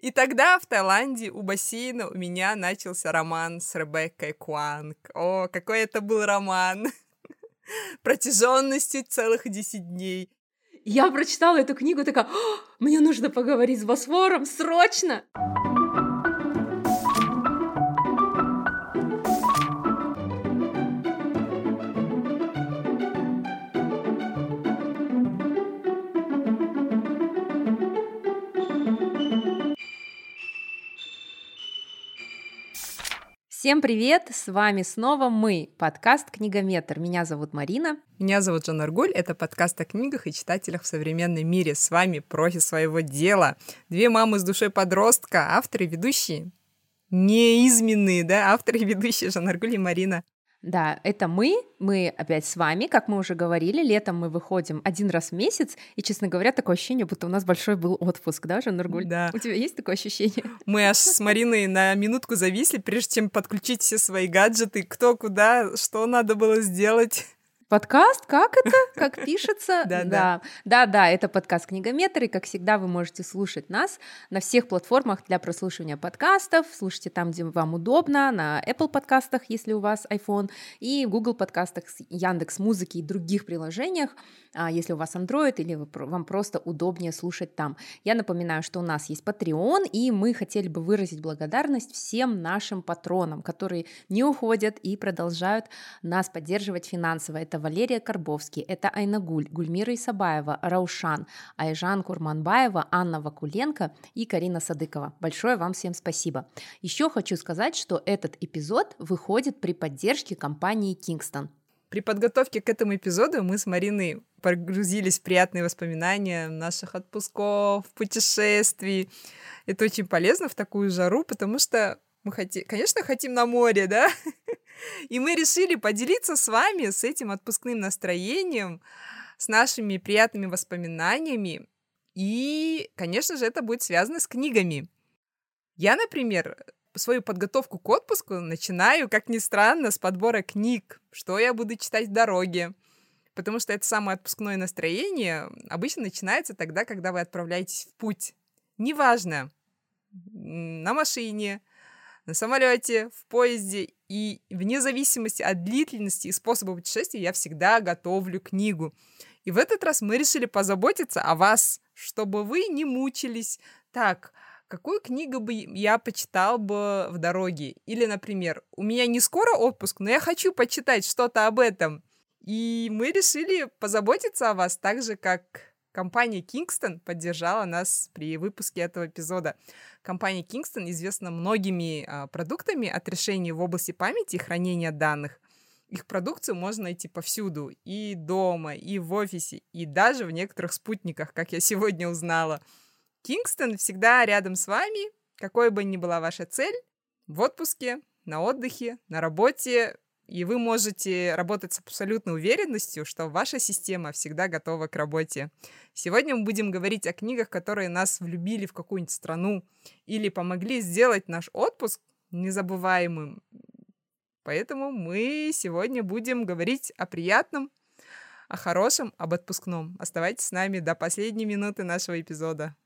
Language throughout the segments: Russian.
И тогда в Таиланде у бассейна у меня начался роман с Ребеккой Куанг. О, какой это был роман! Протяженностью целых 10 дней. Я прочитала эту книгу, такая, мне нужно поговорить с Босфором, срочно! Всем привет! С вами снова мы, подкаст «Книгометр». Меня зовут Марина. Меня зовут Жан Аргуль. Это подкаст о книгах и читателях в современном мире. С вами профи своего дела. Две мамы с душой подростка, авторы и ведущие. Неизменные, да, авторы и ведущие Жан Аргуль и Марина. Да, это мы, мы опять с вами, как мы уже говорили, летом мы выходим один раз в месяц, и, честно говоря, такое ощущение, будто у нас большой был отпуск, да, Жаннургуль? Да. У тебя есть такое ощущение? Мы аж с Мариной на минутку зависли, прежде чем подключить все свои гаджеты, кто куда, что надо было сделать. Подкаст? Как это? Как пишется? Да, да. Да, да, это подкаст Книгометр, и, как всегда, вы можете слушать нас на всех платформах для прослушивания подкастов. Слушайте там, где вам удобно, на Apple подкастах, если у вас iPhone, и в Google подкастах, Яндекс Музыки и других приложениях, а, если у вас Android или вам просто удобнее слушать там. Я напоминаю, что у нас есть Patreon, и мы хотели бы выразить благодарность всем нашим патронам, которые не уходят и продолжают нас поддерживать финансово. Это Валерия Карбовский, это Айнагуль, Гульмира Исабаева, Раушан, Айжан Курманбаева, Анна Вакуленко и Карина Садыкова. Большое вам всем спасибо. Еще хочу сказать, что этот эпизод выходит при поддержке компании Kingston. При подготовке к этому эпизоду мы с Мариной погрузились в приятные воспоминания наших отпусков, путешествий. Это очень полезно в такую жару, потому что мы хотим, конечно, хотим на море, да? И мы решили поделиться с вами с этим отпускным настроением, с нашими приятными воспоминаниями. И, конечно же, это будет связано с книгами. Я, например, свою подготовку к отпуску начинаю, как ни странно, с подбора книг, что я буду читать в дороге. Потому что это самое отпускное настроение обычно начинается тогда, когда вы отправляетесь в путь. Неважно, на машине, на самолете, в поезде, и вне зависимости от длительности и способа путешествия я всегда готовлю книгу. И в этот раз мы решили позаботиться о вас, чтобы вы не мучились. Так, какую книгу бы я почитал бы в дороге? Или, например, у меня не скоро отпуск, но я хочу почитать что-то об этом. И мы решили позаботиться о вас так же, как Компания Kingston поддержала нас при выпуске этого эпизода. Компания Kingston известна многими а, продуктами от решений в области памяти и хранения данных. Их продукцию можно найти повсюду, и дома, и в офисе, и даже в некоторых спутниках, как я сегодня узнала. Kingston всегда рядом с вами, какой бы ни была ваша цель, в отпуске, на отдыхе, на работе, и вы можете работать с абсолютной уверенностью, что ваша система всегда готова к работе. Сегодня мы будем говорить о книгах, которые нас влюбили в какую-нибудь страну или помогли сделать наш отпуск незабываемым. Поэтому мы сегодня будем говорить о приятном, о хорошем, об отпускном. Оставайтесь с нами до последней минуты нашего эпизода.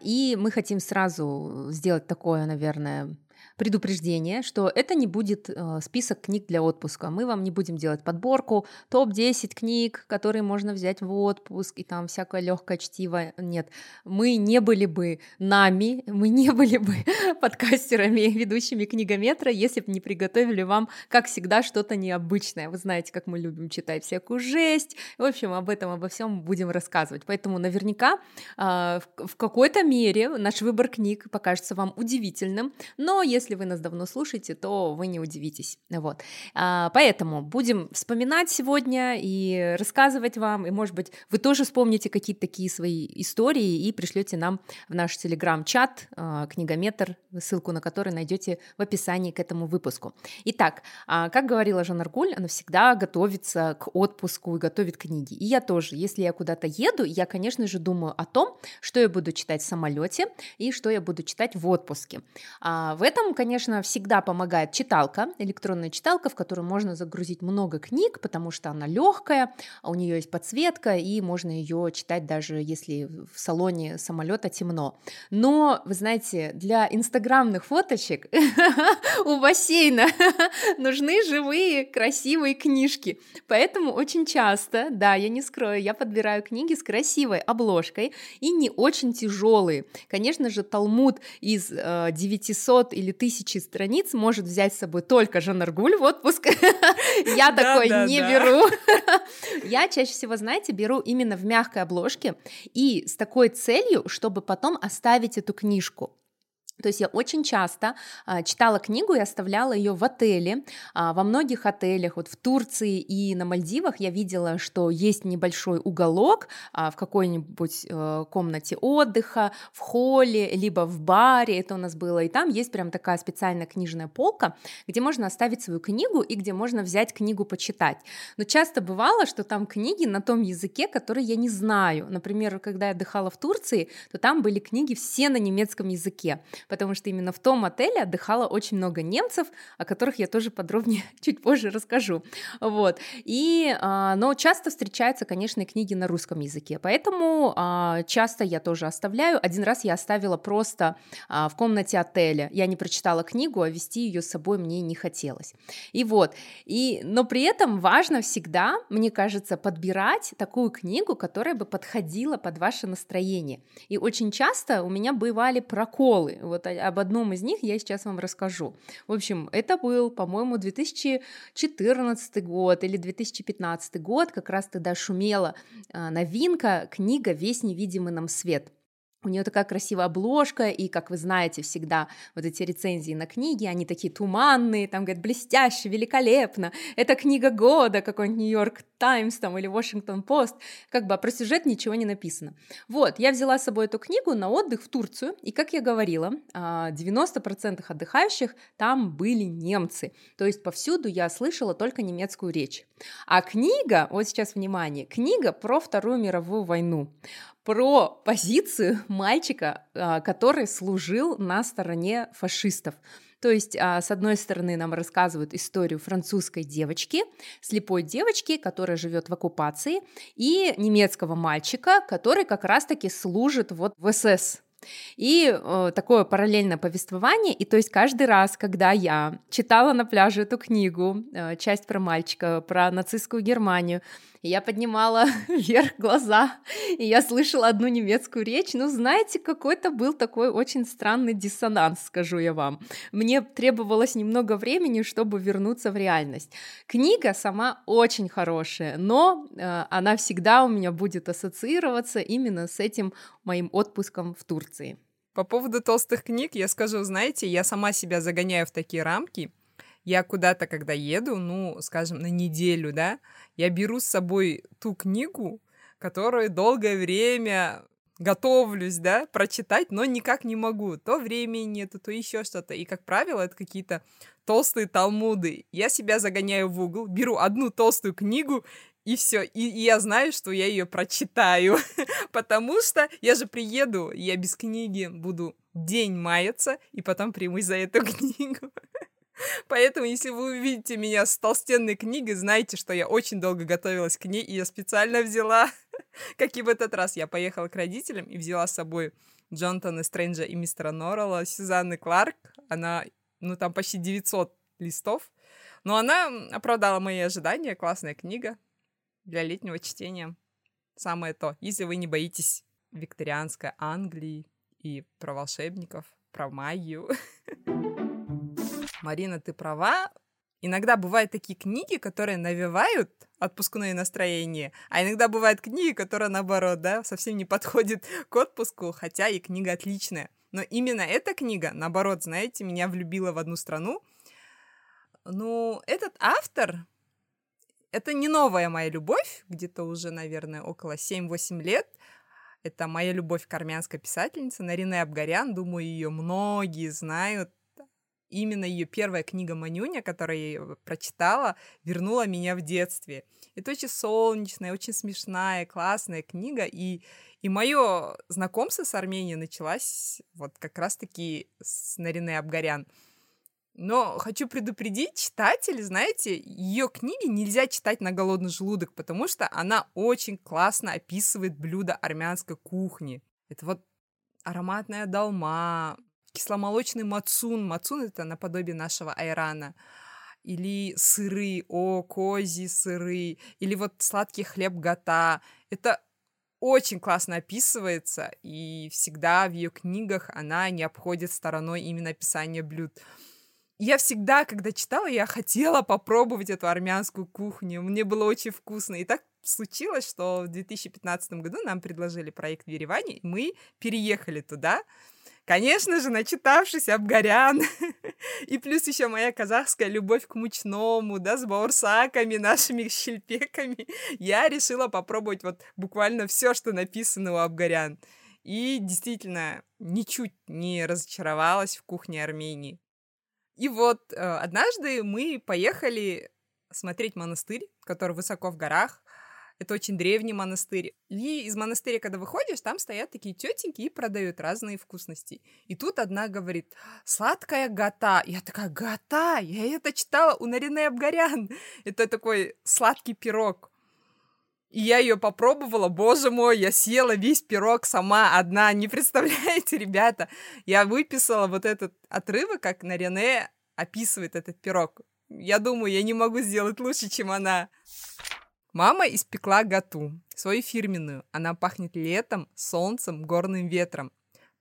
И мы хотим сразу сделать такое, наверное, предупреждение, что это не будет э, список книг для отпуска. Мы вам не будем делать подборку, топ-10 книг, которые можно взять в отпуск, и там всякое легкое чтиво. Нет, мы не были бы нами, мы не были бы подкастерами, ведущими книгометра, если бы не приготовили вам, как всегда, что-то необычное. Вы знаете, как мы любим читать всякую жесть. В общем, об этом, обо всем будем рассказывать. Поэтому наверняка э, в какой-то мере наш выбор книг покажется вам удивительным, но если вы нас давно слушаете, то вы не удивитесь. Вот. А, поэтому будем вспоминать сегодня и рассказывать вам, и, может быть, вы тоже вспомните какие-то такие свои истории и пришлете нам в наш телеграм-чат а, книгометр, ссылку на который найдете в описании к этому выпуску. Итак, а, как говорила Жанна Аргуль, она всегда готовится к отпуску и готовит книги. И я тоже, если я куда-то еду, я, конечно же, думаю о том, что я буду читать в самолете и что я буду читать в отпуске. В этом этом, конечно, всегда помогает читалка, электронная читалка, в которую можно загрузить много книг, потому что она легкая, а у нее есть подсветка, и можно ее читать даже если в салоне самолета темно. Но, вы знаете, для инстаграмных фоточек у бассейна нужны живые, красивые книжки. Поэтому очень часто, да, я не скрою, я подбираю книги с красивой обложкой и не очень тяжелые. Конечно же, Талмуд из э, 900 или 1000 страниц может взять с собой только Жанаргуль в отпуск. Я такой не беру. Я чаще всего, знаете, беру именно в мягкой обложке и с такой целью, чтобы потом оставить эту книжку. То есть я очень часто а, читала книгу и оставляла ее в отеле. А, во многих отелях, вот в Турции и на Мальдивах я видела, что есть небольшой уголок а, в какой-нибудь а, комнате отдыха, в холле, либо в баре, это у нас было, и там есть прям такая специальная книжная полка, где можно оставить свою книгу и где можно взять книгу почитать. Но часто бывало, что там книги на том языке, который я не знаю. Например, когда я отдыхала в Турции, то там были книги все на немецком языке потому что именно в том отеле отдыхало очень много немцев, о которых я тоже подробнее чуть позже расскажу. Вот. И, а, но часто встречаются, конечно, книги на русском языке, поэтому а, часто я тоже оставляю. Один раз я оставила просто а, в комнате отеля. Я не прочитала книгу, а вести ее с собой мне не хотелось. И вот. И, но при этом важно всегда, мне кажется, подбирать такую книгу, которая бы подходила под ваше настроение. И очень часто у меня бывали проколы. Вот вот об одном из них я сейчас вам расскажу. В общем, это был, по-моему, 2014 год или 2015 год, как раз тогда шумела а, новинка книга «Весь невидимый нам свет». У нее такая красивая обложка, и, как вы знаете, всегда вот эти рецензии на книги, они такие туманные, там говорят, блестяще, великолепно, это книга года, какой-нибудь Нью-Йорк Таймс там или Вашингтон Пост, как бы а про сюжет ничего не написано. Вот, я взяла с собой эту книгу на отдых в Турцию, и, как я говорила, 90% а, отдыхающих там были немцы, то есть повсюду я слышала только немецкую речь. А книга, вот сейчас внимание, книга про Вторую мировую войну, про позицию мальчика, а, который служил на стороне фашистов. То есть, а, с одной стороны, нам рассказывают историю французской девочки, слепой девочки, которая живет в оккупации, и немецкого мальчика, который как раз-таки служит вот в СС, и э, такое параллельное повествование, и то есть каждый раз, когда я читала на пляже эту книгу, э, часть про мальчика, про нацистскую Германию, я поднимала вверх глаза, и я слышала одну немецкую речь. Ну, знаете, какой-то был такой очень странный диссонанс, скажу я вам. Мне требовалось немного времени, чтобы вернуться в реальность. Книга сама очень хорошая, но э, она всегда у меня будет ассоциироваться именно с этим моим отпуском в Турции. По поводу толстых книг я скажу, знаете, я сама себя загоняю в такие рамки. Я куда-то, когда еду, ну, скажем, на неделю, да, я беру с собой ту книгу, которую долгое время готовлюсь, да, прочитать, но никак не могу. То времени нету, то еще что-то. И, как правило, это какие-то толстые талмуды. Я себя загоняю в угол, беру одну толстую книгу, и все. И, и я знаю, что я ее прочитаю. Потому что я же приеду, я без книги буду день маяться, и потом примусь за эту книгу. Поэтому, если вы увидите меня с толстенной книгой, знайте, что я очень долго готовилась к ней, и я специально взяла, как и в этот раз, я поехала к родителям и взяла с собой Джонатана Стрэнджа и мистера Норрелла, Сюзанны Кларк. Она, ну, там почти 900 листов. Но она оправдала мои ожидания. Классная книга для летнего чтения. Самое то, если вы не боитесь викторианской Англии и про волшебников, про магию. Марина, ты права. Иногда бывают такие книги, которые навевают отпускное настроение, а иногда бывают книги, которые, наоборот, да, совсем не подходят к отпуску, хотя и книга отличная. Но именно эта книга, наоборот, знаете, меня влюбила в одну страну. Ну, этот автор, это не новая моя любовь, где-то уже, наверное, около 7-8 лет. Это моя любовь к армянской писательнице Нарине Абгарян. Думаю, ее многие знают именно ее первая книга Манюня, которую я прочитала, вернула меня в детстве. Это очень солнечная, очень смешная, классная книга, и, И мое знакомство с Арменией началось вот как раз-таки с Нарине Абгарян. Но хочу предупредить читателей, знаете, ее книги нельзя читать на голодный желудок, потому что она очень классно описывает блюда армянской кухни. Это вот ароматная долма, кисломолочный мацун. Мацун — это наподобие нашего айрана. Или сыры, о, кози сыры. Или вот сладкий хлеб гата. Это очень классно описывается, и всегда в ее книгах она не обходит стороной именно описание блюд. Я всегда, когда читала, я хотела попробовать эту армянскую кухню. Мне было очень вкусно. И так случилось, что в 2015 году нам предложили проект в Ереване, и мы переехали туда. Конечно же, начитавшись Абгарян. И плюс еще моя казахская любовь к мучному, да, с баурсаками, нашими щельпеками. Я решила попробовать вот буквально все, что написано у Абгарян. И действительно, ничуть не разочаровалась в кухне Армении. И вот э, однажды мы поехали смотреть монастырь, который высоко в горах. Это очень древний монастырь. И из монастыря, когда выходишь, там стоят такие тетеньки и продают разные вкусности. И тут одна говорит, сладкая гата. Я такая, гата? Я это читала у Нарине Абгарян. Это такой сладкий пирог. И я ее попробовала, боже мой, я съела весь пирог сама одна. Не представляете, ребята, я выписала вот этот отрывок, как Нарине описывает этот пирог. Я думаю, я не могу сделать лучше, чем она. Мама испекла гату, свою фирменную. Она пахнет летом, солнцем, горным ветром.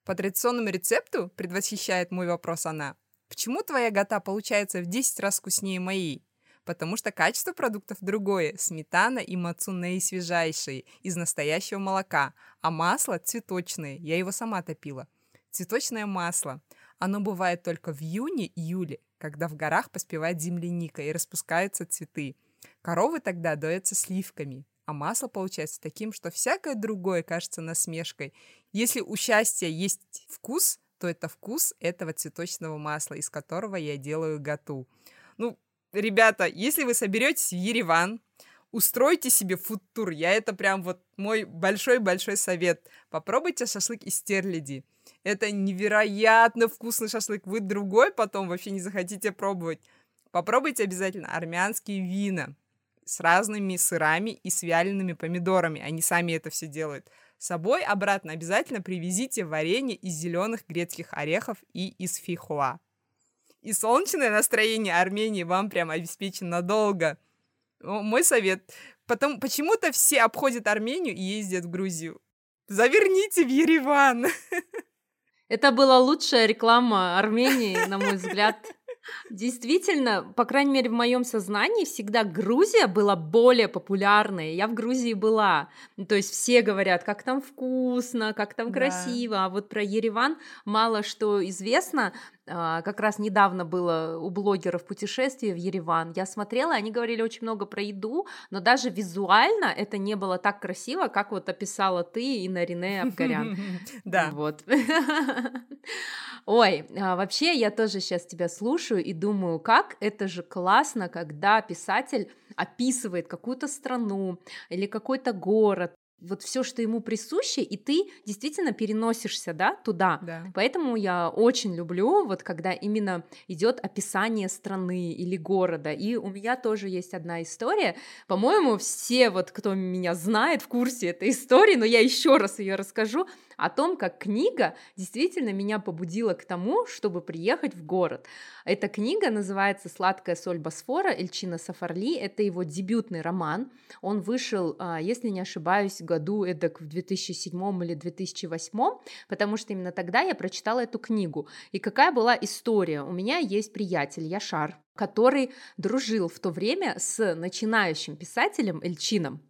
По традиционному рецепту, предвосхищает мой вопрос она, почему твоя гата получается в 10 раз вкуснее моей? Потому что качество продуктов другое. Сметана и мацуней свежайшие, из настоящего молока, а масло цветочное, я его сама топила. Цветочное масло. Оно бывает только в июне-июле, когда в горах поспевает земляника и распускаются цветы. Коровы тогда доятся сливками, а масло получается таким, что всякое другое кажется насмешкой. Если у счастья есть вкус, то это вкус этого цветочного масла, из которого я делаю гату. Ну, ребята, если вы соберетесь в Ереван, устройте себе фудтур. Я это прям вот мой большой-большой совет. Попробуйте шашлык из стерляди. Это невероятно вкусный шашлык. Вы другой потом вообще не захотите пробовать. Попробуйте обязательно армянские вина с разными сырами и с вялеными помидорами. Они сами это все делают. С собой обратно обязательно привезите варенье из зеленых грецких орехов и из фихуа. И солнечное настроение Армении вам прям обеспечено надолго. Мой совет. Потом почему-то все обходят Армению и ездят в Грузию. Заверните в Ереван. Это была лучшая реклама Армении, на мой взгляд. Действительно, по крайней мере, в моем сознании всегда Грузия была более популярной. Я в Грузии была. То есть все говорят, как там вкусно, как там да. красиво. А вот про Ереван мало что известно. А, как раз недавно было у блогеров путешествие в Ереван. Я смотрела, они говорили очень много про еду, но даже визуально это не было так красиво, как вот описала ты и Нарине Абгарян. Да. Вот. Ой, а, вообще я тоже сейчас тебя слушаю и думаю, как это же классно, когда писатель описывает какую-то страну или какой-то город, вот все, что ему присуще, и ты действительно переносишься, да, туда. Да. Поэтому я очень люблю, вот когда именно идет описание страны или города. И у меня тоже есть одна история. По-моему, все вот, кто меня знает, в курсе этой истории, но я еще раз ее расскажу о том, как книга действительно меня побудила к тому, чтобы приехать в город. Эта книга называется «Сладкая соль Босфора» Эльчина Сафарли. Это его дебютный роман. Он вышел, а, если не ошибаюсь, году эдак в 2007 или 2008, потому что именно тогда я прочитала эту книгу. И какая была история? У меня есть приятель Яшар, который дружил в то время с начинающим писателем Эльчином.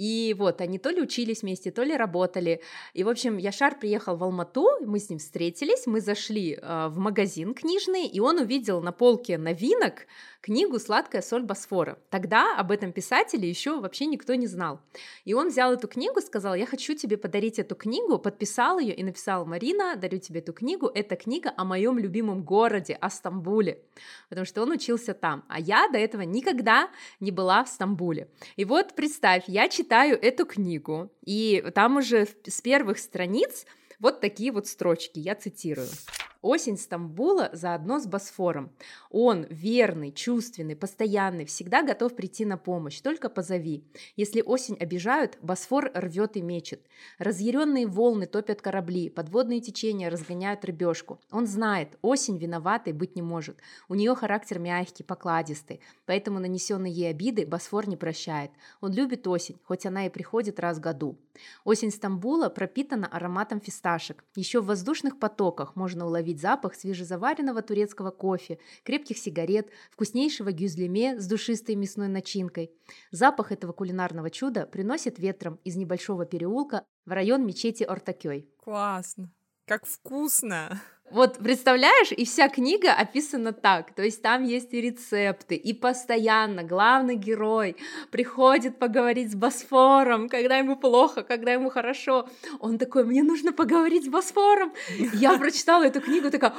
И вот они то ли учились вместе, то ли работали. И, в общем, Яшар приехал в Алмату, мы с ним встретились, мы зашли э, в магазин книжный, и он увидел на полке новинок книгу «Сладкая соль Босфора». Тогда об этом писателе еще вообще никто не знал. И он взял эту книгу, сказал, я хочу тебе подарить эту книгу, подписал ее и написал, Марина, дарю тебе эту книгу, это книга о моем любимом городе, о Стамбуле, потому что он учился там, а я до этого никогда не была в Стамбуле. И вот представь, я читаю эту книгу, и там уже с первых страниц вот такие вот строчки, я цитирую. Осень Стамбула заодно с Босфором. Он верный, чувственный, постоянный, всегда готов прийти на помощь, только позови. Если осень обижают, Босфор рвет и мечет. Разъяренные волны топят корабли, подводные течения разгоняют рыбешку. Он знает, осень виноватой быть не может. У нее характер мягкий, покладистый, поэтому нанесенные ей обиды Босфор не прощает. Он любит осень, хоть она и приходит раз в году. Осень Стамбула пропитана ароматом фисташек. Еще в воздушных потоках можно уловить запах свежезаваренного турецкого кофе, крепких сигарет, вкуснейшего гюзлеме с душистой мясной начинкой. Запах этого кулинарного чуда приносит ветром из небольшого переулка в район мечети Ортакёй. Классно! Как вкусно! Вот представляешь, и вся книга описана так, то есть там есть и рецепты, и постоянно главный герой приходит поговорить с Босфором, когда ему плохо, когда ему хорошо. Он такой, мне нужно поговорить с Босфором. Я прочитала эту книгу, такая,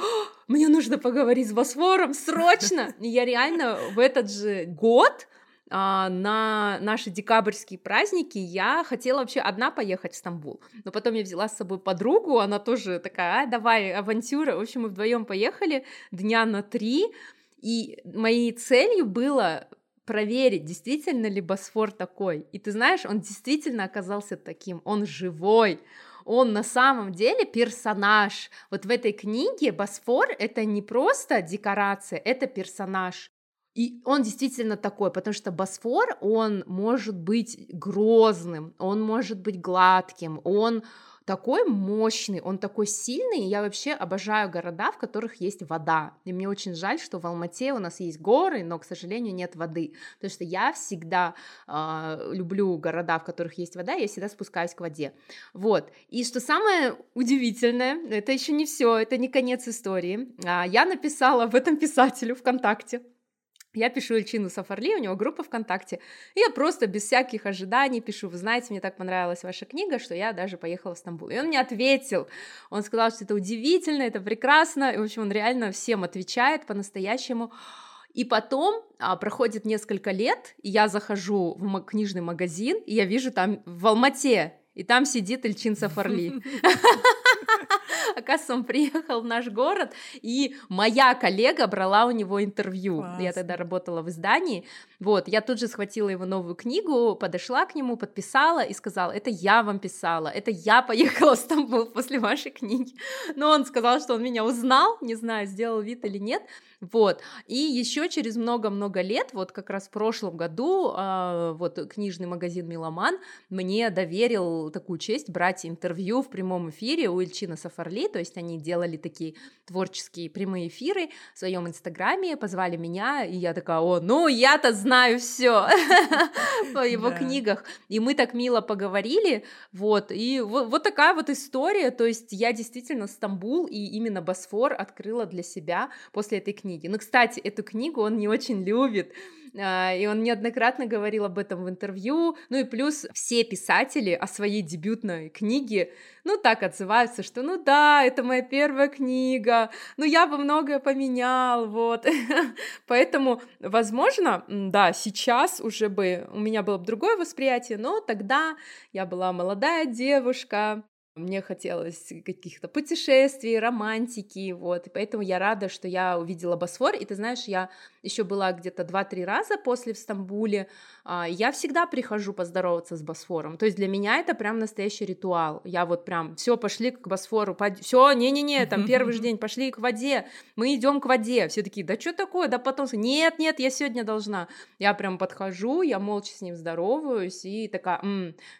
мне нужно поговорить с Босфором срочно. И я реально в этот же год на наши декабрьские праздники я хотела вообще одна поехать в Стамбул. Но потом я взяла с собой подругу, она тоже такая, а, давай, авантюра. В общем, мы вдвоем поехали дня на три. И моей целью было проверить, действительно ли Босфор такой. И ты знаешь, он действительно оказался таким, он живой, он на самом деле персонаж. Вот в этой книге Босфор это не просто декорация, это персонаж. И он действительно такой, потому что Босфор, он может быть грозным, он может быть гладким, он такой мощный, он такой сильный. Я вообще обожаю города, в которых есть вода. И мне очень жаль, что в Алмате у нас есть горы, но, к сожалению, нет воды. Потому что я всегда э, люблю города, в которых есть вода, я всегда спускаюсь к воде. Вот. И что самое удивительное, это еще не все, это не конец истории. А, я написала об этом писателю ВКонтакте. Я пишу Эльчину Сафарли, у него группа ВКонтакте, и я просто без всяких ожиданий пишу, вы знаете, мне так понравилась ваша книга, что я даже поехала в Стамбул. И он мне ответил, он сказал, что это удивительно, это прекрасно, и, в общем, он реально всем отвечает по-настоящему. И потом а, проходит несколько лет, и я захожу в книжный магазин, и я вижу там в Алмате, и там сидит Эльчин Сафарли. Он приехал в наш город, и моя коллега брала у него интервью. Классно. Я тогда работала в издании. Вот, я тут же схватила его новую книгу, подошла к нему, подписала и сказала, это я вам писала, это я поехала в Стамбул после вашей книги. Но он сказал, что он меня узнал, не знаю, сделал вид или нет, вот. И еще через много-много лет, вот как раз в прошлом году, э, вот книжный магазин Миломан мне доверил такую честь брать интервью в прямом эфире у Ильчина Сафарли, то есть они делали такие творческие прямые эфиры в своем инстаграме, позвали меня, и я такая, о, ну я-то знаю все по его книгах, и мы так мило поговорили, вот, и вот такая вот история, то есть я действительно Стамбул и именно Босфор открыла для себя после этой книги книги. Ну, кстати, эту книгу он не очень любит, а, и он неоднократно говорил об этом в интервью. Ну и плюс все писатели о своей дебютной книге, ну так отзываются, что ну да, это моя первая книга, ну я бы многое поменял, вот. Поэтому, возможно, да, сейчас уже бы у меня было бы другое восприятие, но тогда я была молодая девушка, мне хотелось каких-то путешествий, романтики, вот, и поэтому я рада, что я увидела Босфор, и ты знаешь, я еще была где-то 2-3 раза после в Стамбуле, а, я всегда прихожу поздороваться с Босфором, то есть для меня это прям настоящий ритуал, я вот прям, все, пошли к Босфору, все, не-не-не, там первый же день, пошли к воде, мы идем к воде, все такие, да что такое, да потом, нет, нет, я сегодня должна, я прям подхожу, я молча с ним здороваюсь, и такая,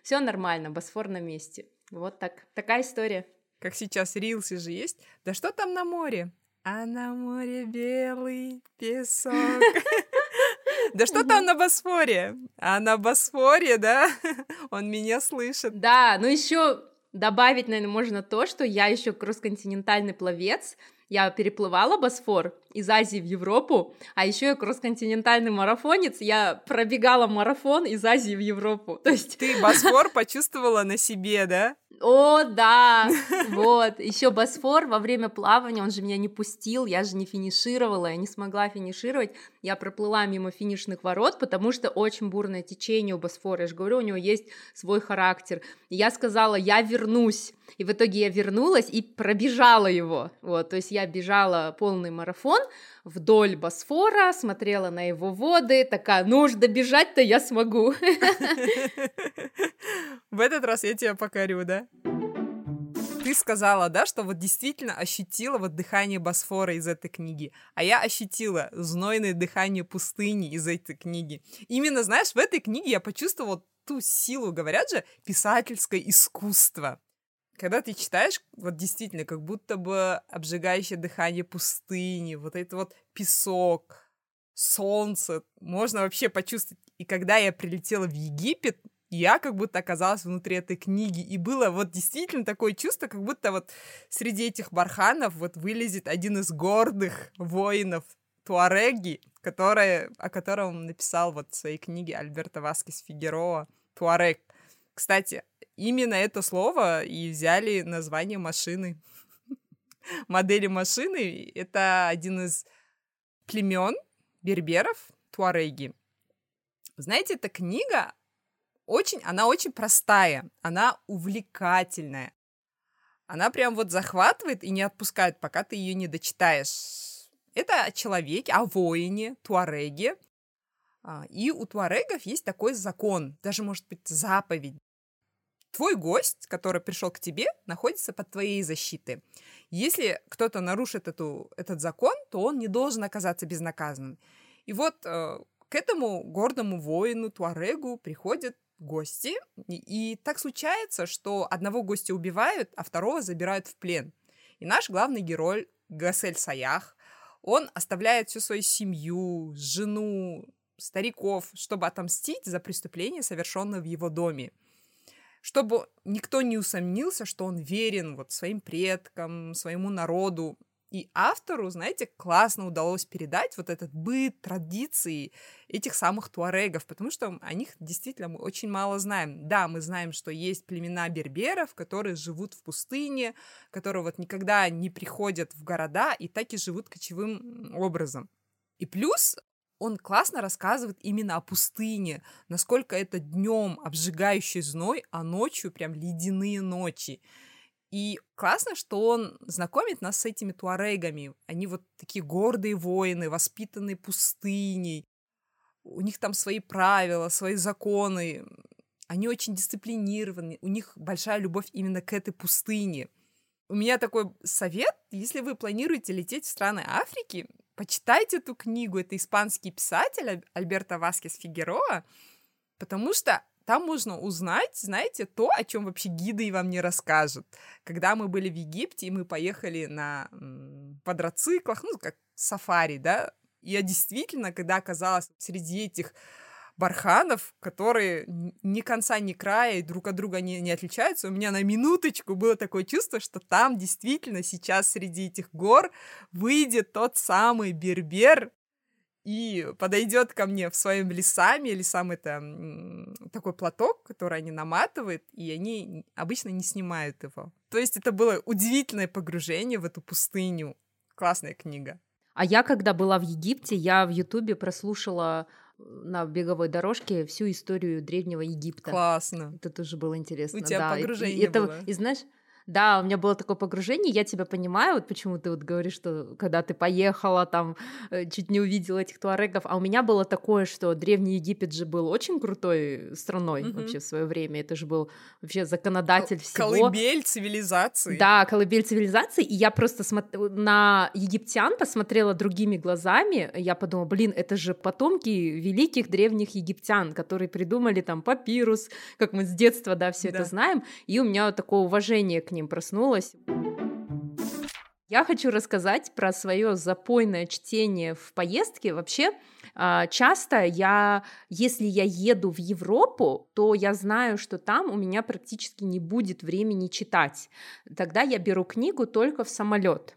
все нормально, Босфор на месте. Вот так. Такая история. Как сейчас рилсы же есть. Да что там на море? А на море белый песок. Да что там на Босфоре? А на Босфоре, да? Он меня слышит. Да, ну еще добавить, наверное, можно то, что я еще кроссконтинентальный пловец, Я переплывала Босфор из Азии в Европу, а еще я кроссконтинентальный марафонец, я пробегала марафон из Азии в Европу. То есть... Ты Босфор почувствовала на себе, да? О, да, вот, еще Босфор во время плавания, он же меня не пустил, я же не финишировала, я не смогла финишировать, я проплыла мимо финишных ворот, потому что очень бурное течение у Босфора, я же говорю, у него есть свой характер, и я сказала, я вернусь, и в итоге я вернулась и пробежала его, вот, то есть я бежала полный марафон вдоль Босфора, смотрела на его воды, такая, ну уж добежать-то я смогу. В этот раз я тебя покорю, да? Ты сказала, да, что вот действительно ощутила вот дыхание Босфора из этой книги, а я ощутила знойное дыхание пустыни из этой книги. Именно, знаешь, в этой книге я почувствовала ту силу, говорят же, писательское искусство когда ты читаешь, вот действительно, как будто бы обжигающее дыхание пустыни, вот это вот песок, солнце, можно вообще почувствовать. И когда я прилетела в Египет, я как будто оказалась внутри этой книги, и было вот действительно такое чувство, как будто вот среди этих барханов вот вылезет один из гордых воинов Туареги, который, о котором написал вот в своей книге Альберто Васкес Фигероа Туарек. Кстати, именно это слово и взяли название машины. Модели машины — это один из племен берберов, туареги. Знаете, эта книга очень, она очень простая, она увлекательная. Она прям вот захватывает и не отпускает, пока ты ее не дочитаешь. Это о человеке, о воине, туареге. А, и у туарегов есть такой закон, даже, может быть, заповедь твой гость, который пришел к тебе, находится под твоей защитой. Если кто-то нарушит эту, этот закон, то он не должен оказаться безнаказанным. И вот э, к этому гордому воину Туарегу приходят гости, и, и так случается, что одного гостя убивают, а второго забирают в плен. И наш главный герой Гасель Саях, он оставляет всю свою семью, жену, стариков, чтобы отомстить за преступление, совершенное в его доме чтобы никто не усомнился, что он верен вот своим предкам, своему народу. И автору, знаете, классно удалось передать вот этот быт, традиции этих самых туарегов, потому что о них действительно мы очень мало знаем. Да, мы знаем, что есть племена берберов, которые живут в пустыне, которые вот никогда не приходят в города и так и живут кочевым образом. И плюс он классно рассказывает именно о пустыне, насколько это днем обжигающий зной, а ночью прям ледяные ночи. И классно, что он знакомит нас с этими туарегами. Они вот такие гордые воины, воспитанные пустыней. У них там свои правила, свои законы. Они очень дисциплинированы. У них большая любовь именно к этой пустыне. У меня такой совет, если вы планируете лететь в страны Африки, почитайте эту книгу, это испанский писатель Альберто Васкес Фигероа, потому что там можно узнать, знаете, то, о чем вообще гиды вам не расскажут. Когда мы были в Египте, и мы поехали на квадроциклах, ну, как сафари, да, я действительно, когда оказалась среди этих барханов, которые ни конца, ни края и друг от друга не, не отличаются. У меня на минуточку было такое чувство, что там действительно сейчас среди этих гор выйдет тот самый бербер и подойдет ко мне в своем лесами, лесам это такой платок, который они наматывают, и они обычно не снимают его. То есть это было удивительное погружение в эту пустыню. Классная книга. А я, когда была в Египте, я в Ютубе прослушала на беговой дорожке всю историю древнего Египта. Классно. Это тоже было интересно. У тебя да. погружение и, и, было. Это, и знаешь, да, у меня было такое погружение, я тебя понимаю, вот почему ты вот говоришь, что когда ты поехала, там, э, чуть не увидела этих туарегов, а у меня было такое, что Древний Египет же был очень крутой страной mm-hmm. вообще в свое время, это же был вообще законодатель всего. Колыбель цивилизации. Да, колыбель цивилизации, и я просто смо- на египтян посмотрела другими глазами, я подумала, блин, это же потомки великих древних египтян, которые придумали там папирус, как мы с детства, да, все да. это знаем, и у меня такое уважение к ним проснулась. Я хочу рассказать про свое запойное чтение в поездке. Вообще, а, часто я, если я еду в Европу, то я знаю, что там у меня практически не будет времени читать. Тогда я беру книгу только в самолет.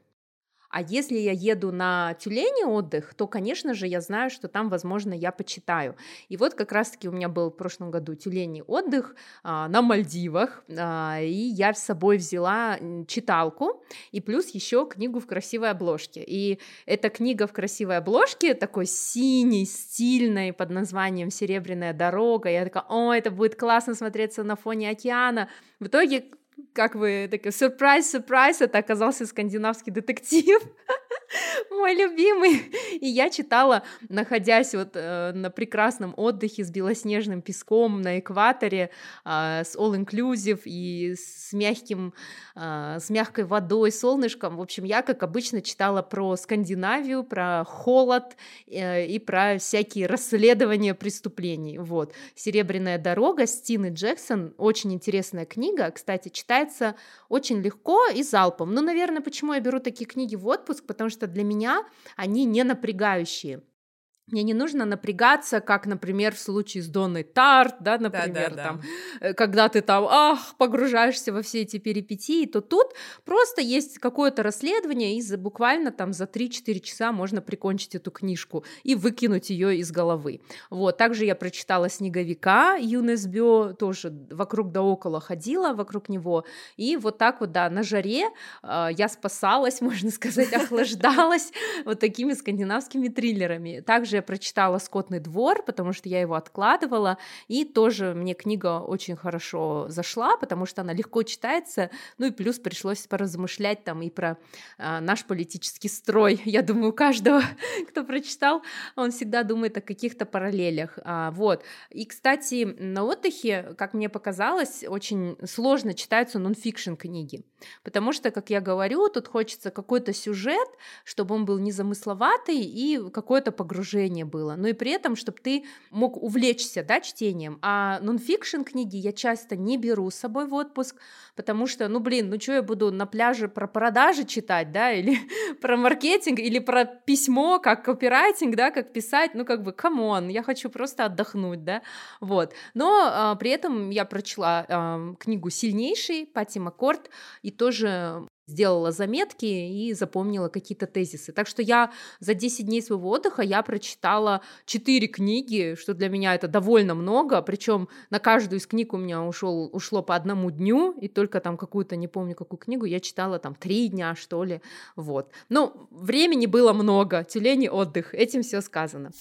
А если я еду на тюлени отдых, то, конечно же, я знаю, что там, возможно, я почитаю. И вот как раз-таки у меня был в прошлом году тюлени отдых а, на Мальдивах, а, и я с собой взяла читалку и плюс еще книгу в красивой обложке. И эта книга в красивой обложке, такой синий, стильной, под названием «Серебряная дорога». Я такая, о, это будет классно смотреться на фоне океана. В итоге как вы, такой, сюрприз, сюрприз, это оказался скандинавский детектив. мой любимый. И я читала, находясь вот э, на прекрасном отдыхе с белоснежным песком на экваторе, э, с all-inclusive и с мягким, э, с мягкой водой, солнышком. В общем, я, как обычно, читала про Скандинавию, про холод э, и про всякие расследования преступлений. Вот. «Серебряная дорога» Стины Джексон, очень интересная книга, кстати, читается очень легко и залпом. Ну, наверное, почему я беру такие книги в отпуск, потому что для меня они не напрягающие. Мне не нужно напрягаться, как, например, в случае с Донной Тарт, да, например, да, да, там, да. Э, когда ты там, ах, погружаешься во все эти перипетии, то тут просто есть какое-то расследование, и за, буквально там за 3-4 часа можно прикончить эту книжку и выкинуть ее из головы. Вот, также я прочитала «Снеговика» ЮНЕСБИО, тоже вокруг да около ходила, вокруг него, и вот так вот, да, на жаре э, я спасалась, можно сказать, охлаждалась вот такими скандинавскими триллерами. Также я прочитала «Скотный двор», потому что я его откладывала, и тоже мне книга очень хорошо зашла, потому что она легко читается, ну и плюс пришлось поразмышлять там и про а, наш политический строй. Я думаю, каждого, кто прочитал, он всегда думает о каких-то параллелях. А, вот. И, кстати, на отдыхе, как мне показалось, очень сложно читаются нонфикшн книги, потому что, как я говорю, тут хочется какой-то сюжет, чтобы он был незамысловатый и какое-то погружение движение было, но и при этом, чтобы ты мог увлечься, да, чтением. А нонфикшн книги я часто не беру с собой в отпуск, потому что, ну, блин, ну что я буду на пляже про продажи читать, да, или про маркетинг, или про письмо, как копирайтинг, да, как писать, ну, как бы, come on, я хочу просто отдохнуть, да, вот. Но а, при этом я прочла а, книгу «Сильнейший» Пати Маккорд, и тоже сделала заметки и запомнила какие-то тезисы. Так что я за 10 дней своего отдыха я прочитала 4 книги, что для меня это довольно много, причем на каждую из книг у меня ушел, ушло по одному дню, и только там какую-то, не помню какую книгу, я читала там 3 дня, что ли, вот. Но времени было много, тюлени отдых, этим все сказано.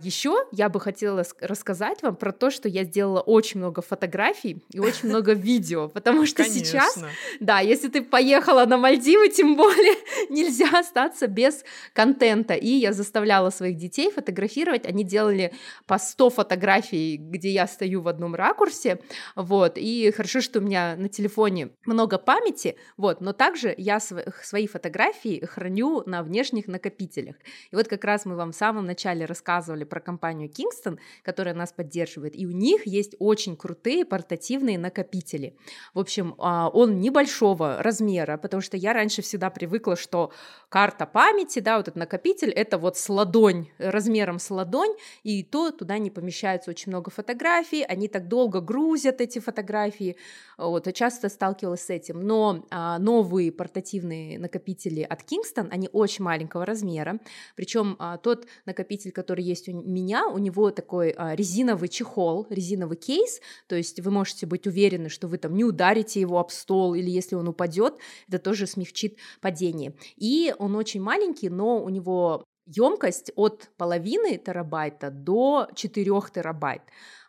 Еще я бы хотела рассказать вам про то, что я сделала очень много фотографий и очень много видео, потому что Конечно. сейчас, да, если ты поехала на Мальдивы, тем более нельзя остаться без контента. И я заставляла своих детей фотографировать, они делали по 100 фотографий, где я стою в одном ракурсе, вот, и хорошо, что у меня на телефоне много памяти, вот, но также я свои фотографии храню на внешних накопителях. И вот как раз мы вам в самом начале рассказывали про компанию Kingston, которая нас поддерживает, и у них есть очень крутые портативные накопители. В общем, а, он небольшого размера, потому что я раньше всегда привыкла, что карта памяти, да, вот этот накопитель, это вот с ладонь, размером с ладонь, и то туда не помещается очень много фотографий, они так долго грузят эти фотографии, вот, я часто сталкивалась с этим, но а, новые портативные накопители от Kingston, они очень маленького размера, причем а, тот накопитель, который есть у меня, у него такой а, резиновый чехол, резиновый кейс, то есть вы можете быть уверены, что вы там не ударите его об стол, или если он упадет, это тоже смягчит падение. И он очень маленький, но у него емкость от половины терабайта до 4 терабайт.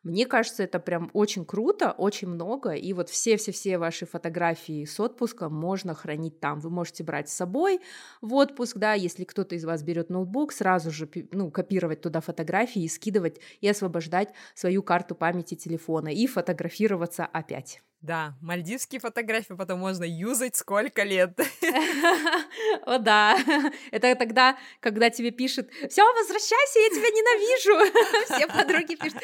Мне кажется, это прям очень круто, очень много, и вот все-все-все ваши фотографии с отпуска можно хранить там. Вы можете брать с собой в отпуск, да, если кто-то из вас берет ноутбук, сразу же ну, копировать туда фотографии и скидывать, и освобождать свою карту памяти телефона, и фотографироваться опять. Да, мальдивские фотографии потом можно юзать сколько лет. О, да. Это тогда, когда тебе пишут, все, возвращайся, я тебя ненавижу. Все подруги пишут,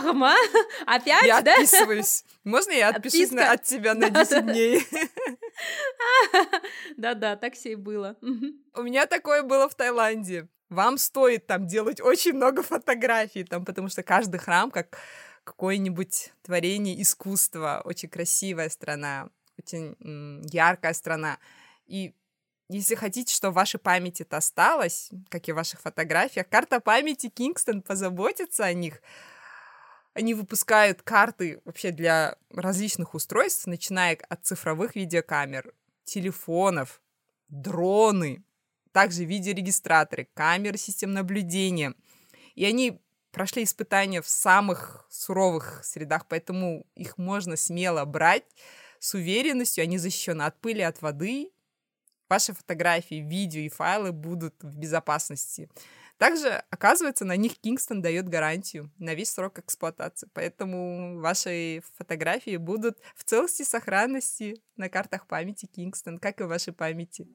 Тагма, опять, я да? Я отписываюсь. Можно я отпишусь на, от тебя на 10 дней? Да-да, так все и было. У меня такое было в Таиланде. Вам стоит там делать очень много фотографий, там, потому что каждый храм, как какое-нибудь творение искусства, очень красивая страна, очень яркая страна. И если хотите, что в вашей памяти это осталось, как и в ваших фотографиях, карта памяти Кингстон позаботится о них. Они выпускают карты вообще для различных устройств, начиная от цифровых видеокамер, телефонов, дроны, также видеорегистраторы, камеры систем наблюдения. И они прошли испытания в самых суровых средах, поэтому их можно смело брать с уверенностью, они защищены от пыли, от воды. Ваши фотографии, видео и файлы будут в безопасности. Также, оказывается, на них Kingston дает гарантию на весь срок эксплуатации, поэтому ваши фотографии будут в целости и сохранности на картах памяти Kingston, как и вашей памяти.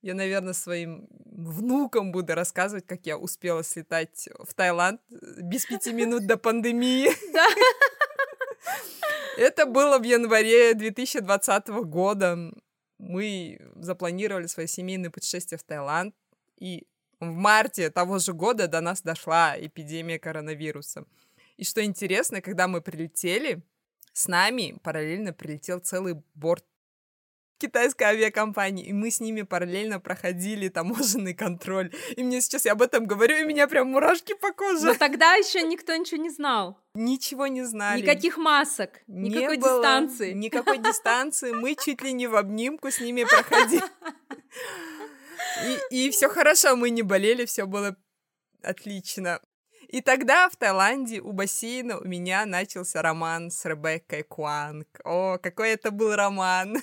Я, наверное, своим внукам буду рассказывать, как я успела слетать в Таиланд без пяти минут до пандемии. Это было в январе 2020 года. Мы запланировали свое семейное путешествие в Таиланд, и в марте того же года до нас дошла эпидемия коронавируса. И что интересно, когда мы прилетели, с нами параллельно прилетел целый борт китайской авиакомпании, и мы с ними параллельно проходили таможенный контроль. И мне сейчас я об этом говорю, и меня прям мурашки по коже. Но тогда еще никто ничего не знал. Ничего не знали. Никаких масок, не никакой было дистанции. Никакой дистанции. Мы чуть ли не в обнимку с ними проходили. И, и все хорошо, мы не болели, все было отлично. И тогда в Таиланде у бассейна у меня начался роман с Ребеккой Куанг. О, какой это был роман!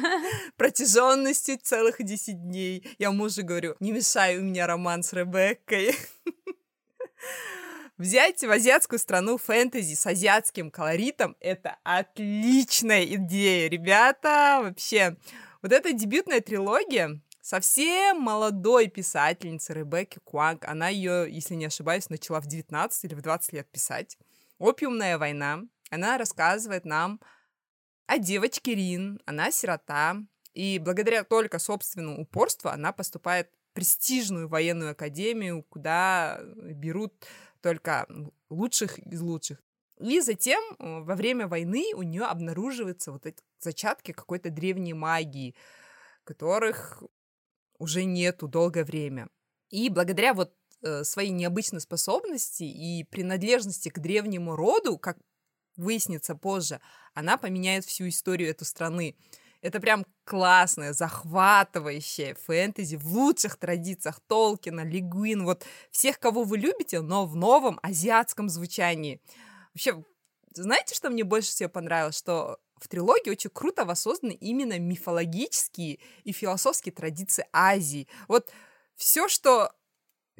Протяженностью целых 10 дней. Я мужу говорю, не мешай, у меня роман с Ребеккой. Взять в азиатскую страну фэнтези с азиатским колоритом — это отличная идея, ребята! Вообще, вот эта дебютная трилогия совсем молодой писательницы Ребекки Куанг. Она ее, если не ошибаюсь, начала в 19 или в 20 лет писать. «Опиумная война». Она рассказывает нам о девочке Рин. Она сирота. И благодаря только собственному упорству она поступает в престижную военную академию, куда берут только лучших из лучших. И затем э, во время войны у нее обнаруживаются вот эти зачатки какой-то древней магии, которых уже нету долгое время. И благодаря вот э, своей необычной способности и принадлежности к древнему роду, как выяснится позже, она поменяет всю историю этой страны. Это прям классное, захватывающее фэнтези в лучших традициях Толкина, Лигуин, вот всех, кого вы любите, но в новом азиатском звучании. Вообще, знаете, что мне больше всего понравилось? Что в трилогии очень круто воссозданы именно мифологические и философские традиции Азии. Вот все, что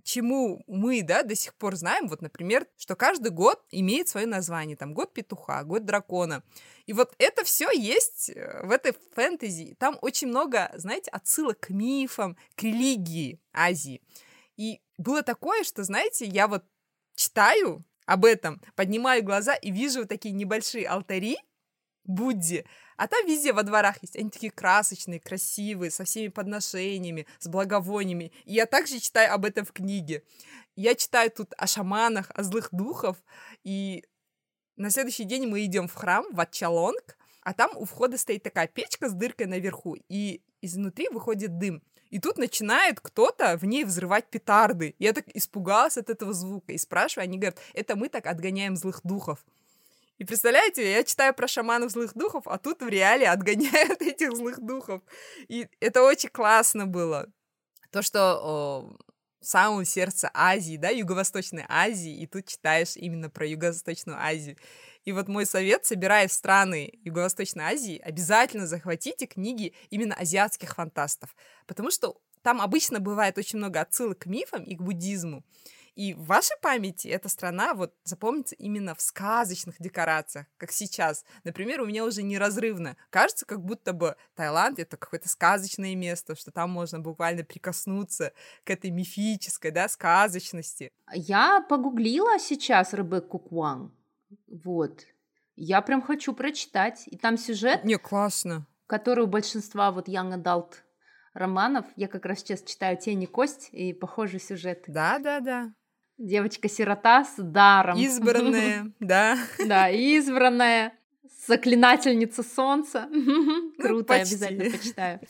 чему мы, да, до сих пор знаем, вот, например, что каждый год имеет свое название, там, год петуха, год дракона. И вот это все есть э, в этой фэнтези. Там очень много, знаете, отсылок к мифам, к религии Азии. И было такое, что, знаете, я вот читаю об этом, поднимаю глаза и вижу такие небольшие алтари, Будди. А там везде во дворах есть. Они такие красочные, красивые, со всеми подношениями, с благовониями. И я также читаю об этом в книге. Я читаю тут о шаманах, о злых духов. И на следующий день мы идем в храм, в Ачалонг, а там у входа стоит такая печка с дыркой наверху, и изнутри выходит дым. И тут начинает кто-то в ней взрывать петарды. Я так испугалась от этого звука и спрашиваю, они говорят, это мы так отгоняем злых духов. И представляете, я читаю про шаманов злых духов, а тут в реале отгоняют этих злых духов. И это очень классно было. То, что о, в самом сердце Азии, да, Юго-Восточной Азии, и тут читаешь именно про Юго-Восточную Азию. И вот мой совет, собирая страны Юго-Восточной Азии, обязательно захватите книги именно азиатских фантастов, потому что там обычно бывает очень много отсылок к мифам и к буддизму. И в вашей памяти эта страна вот запомнится именно в сказочных декорациях, как сейчас. Например, у меня уже неразрывно. Кажется, как будто бы Таиланд — это какое-то сказочное место, что там можно буквально прикоснуться к этой мифической, да, сказочности. Я погуглила сейчас Ребекку Куан. Вот. Я прям хочу прочитать. И там сюжет... Не, классно. Который у большинства вот young adult романов. Я как раз сейчас читаю «Тень и кость» и похожий сюжет. Да-да-да. Девочка-сирота с даром. Избранная, да. Да, избранная. Заклинательница солнца. Ну, Круто, обязательно почитаю.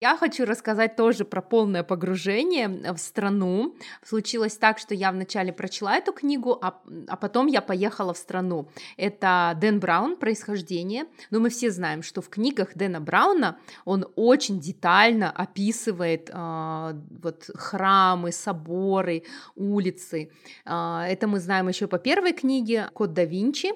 Я хочу рассказать тоже про полное погружение в страну. Случилось так, что я вначале прочла эту книгу, а, а потом я поехала в страну. Это Дэн Браун «Происхождение». Но мы все знаем, что в книгах Дэна Брауна он очень детально описывает э, вот храмы, соборы, улицы. Э, это мы знаем еще по первой книге «Код да Винчи»,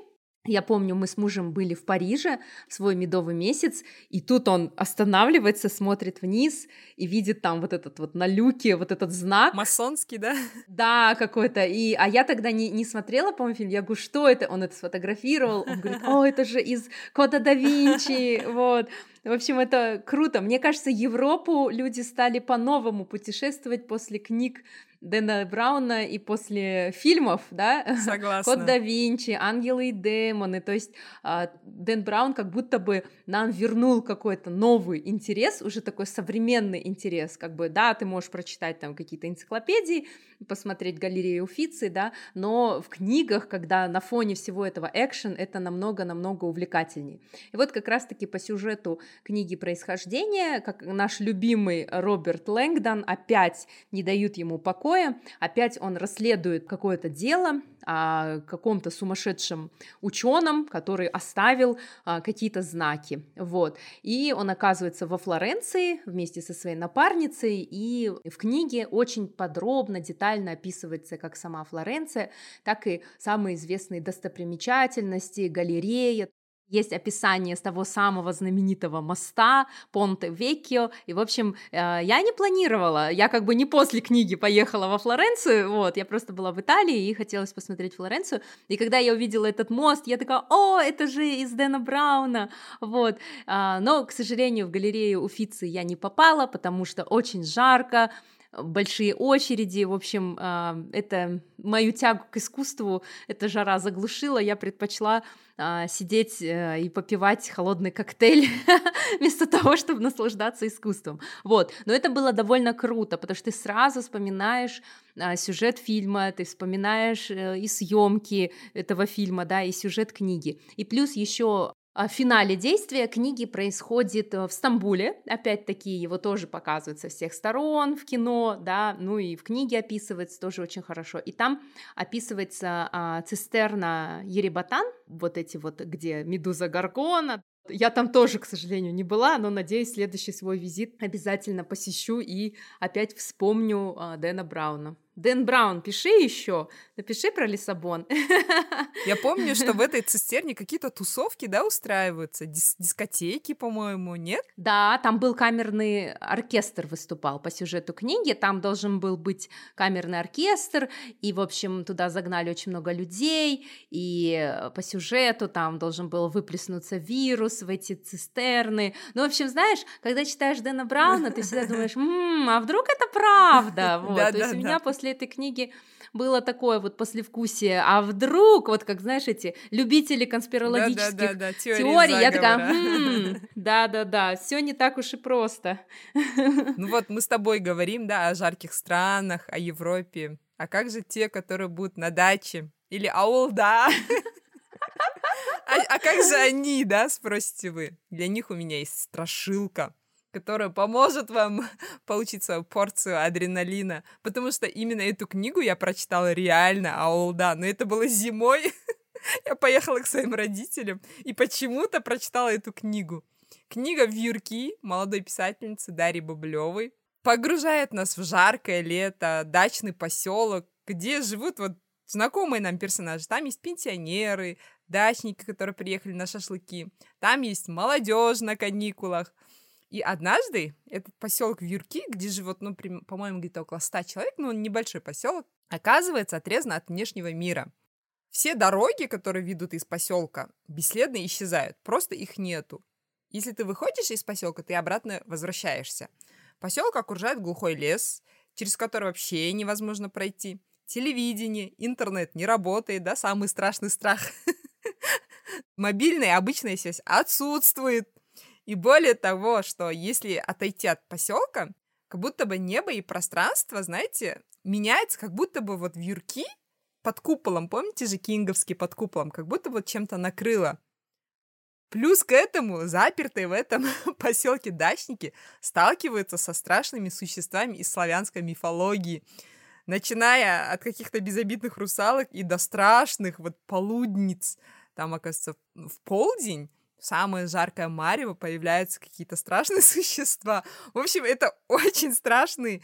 я помню, мы с мужем были в Париже в свой медовый месяц, и тут он останавливается, смотрит вниз и видит там вот этот вот на люке, вот этот знак. Масонский, да? Да, какой-то. И, а я тогда не, не смотрела, по-моему, фильм. Я говорю, что это? Он это сфотографировал. Он говорит, о, это же из Кода да Винчи, вот. В общем, это круто. Мне кажется, Европу люди стали по-новому путешествовать после книг Дэна Брауна и после фильмов, да? Согласна. Код да Винчи, Ангелы и демоны. То есть а, Дэн Браун как будто бы нам вернул какой-то новый интерес, уже такой современный интерес. Как бы, да, ты можешь прочитать там какие-то энциклопедии, посмотреть галерею Уфицы, да, но в книгах, когда на фоне всего этого экшен, это намного-намного увлекательней. И вот как раз-таки по сюжету книги «Происхождение», как наш любимый Роберт Лэнгдон опять не дают ему покоя, опять он расследует какое-то дело, о каком-то сумасшедшем ученом, который оставил а, какие-то знаки, вот. И он оказывается во Флоренции вместе со своей напарницей, и в книге очень подробно, детально описывается как сама Флоренция, так и самые известные достопримечательности, галерея, есть описание с того самого знаменитого моста Понте Веккио, и, в общем, э, я не планировала, я как бы не после книги поехала во Флоренцию, вот, я просто была в Италии и хотелось посмотреть Флоренцию, и когда я увидела этот мост, я такая, о, это же из Дэна Брауна, вот, а, но, к сожалению, в галерею Уфицы я не попала, потому что очень жарко, большие очереди, в общем, а, это мою тягу к искусству, эта жара заглушила, я предпочла а, сидеть э, и попивать холодный коктейль вместо того, чтобы наслаждаться искусством. Вот, но это было довольно круто, потому что ты сразу вспоминаешь а, сюжет фильма, ты вспоминаешь э, и съемки этого фильма, да, и сюжет книги. И плюс еще в финале действия книги происходит э, в Стамбуле, опять-таки его тоже показывают со всех сторон в кино, да, ну и в книге описывается тоже очень хорошо. И там описывается а, цистерна Еребатан, вот эти вот, где Медуза Гаргона, я там тоже, к сожалению, не была, но надеюсь, следующий свой визит обязательно посещу и опять вспомню а, Дэна Брауна. Дэн Браун, пиши еще, напиши про Лиссабон. Я помню, что в этой цистерне какие-то тусовки, да, устраиваются, Дис дискотеки, по-моему, нет? Да, там был камерный оркестр выступал по сюжету книги, там должен был быть камерный оркестр, и, в общем, туда загнали очень много людей, и по сюжету там должен был выплеснуться вирус в эти цистерны. Ну, в общем, знаешь, когда читаешь Дэна Брауна, ты всегда думаешь, м-м, а вдруг это правда? Вот. То есть у меня после после этой книги было такое вот послевкусие, а вдруг, вот как, знаешь, эти любители конспирологических да, да, да, да, теорий, я такая, да-да-да, все не так уж и просто. Ну вот мы с тобой говорим, да, о жарких странах, о Европе, а как же те, которые будут на даче или аул, да? А, а как же они, да, спросите вы? Для них у меня есть страшилка которая поможет вам получить свою порцию адреналина, потому что именно эту книгу я прочитала реально, а да, но это было зимой. я поехала к своим родителям и почему-то прочитала эту книгу. Книга «Вьюрки» молодой писательницы Дарьи Бублевой погружает нас в жаркое лето, дачный поселок, где живут вот знакомые нам персонажи. Там есть пенсионеры, дачники, которые приехали на шашлыки. Там есть молодежь на каникулах. И однажды этот поселок Вьюрки, где живет, ну, по-моему, где-то около ста человек, ну, он небольшой поселок, оказывается отрезан от внешнего мира. Все дороги, которые ведут из поселка, бесследно исчезают, просто их нету. Если ты выходишь из поселка, ты обратно возвращаешься. Поселок окружает глухой лес, через который вообще невозможно пройти. Телевидение, интернет не работает, да, самый страшный страх. Мобильная обычная связь отсутствует. И более того, что если отойти от поселка, как будто бы небо и пространство, знаете, меняется, как будто бы вот вьюрки под куполом, помните же кинговский под куполом, как будто вот чем-то накрыло. Плюс к этому запертые в этом поселке дачники сталкиваются со страшными существами из славянской мифологии, начиная от каких-то безобидных русалок и до страшных вот полудниц. Там, оказывается, в полдень самое жаркое марево появляются какие-то страшные существа. В общем, это очень страшный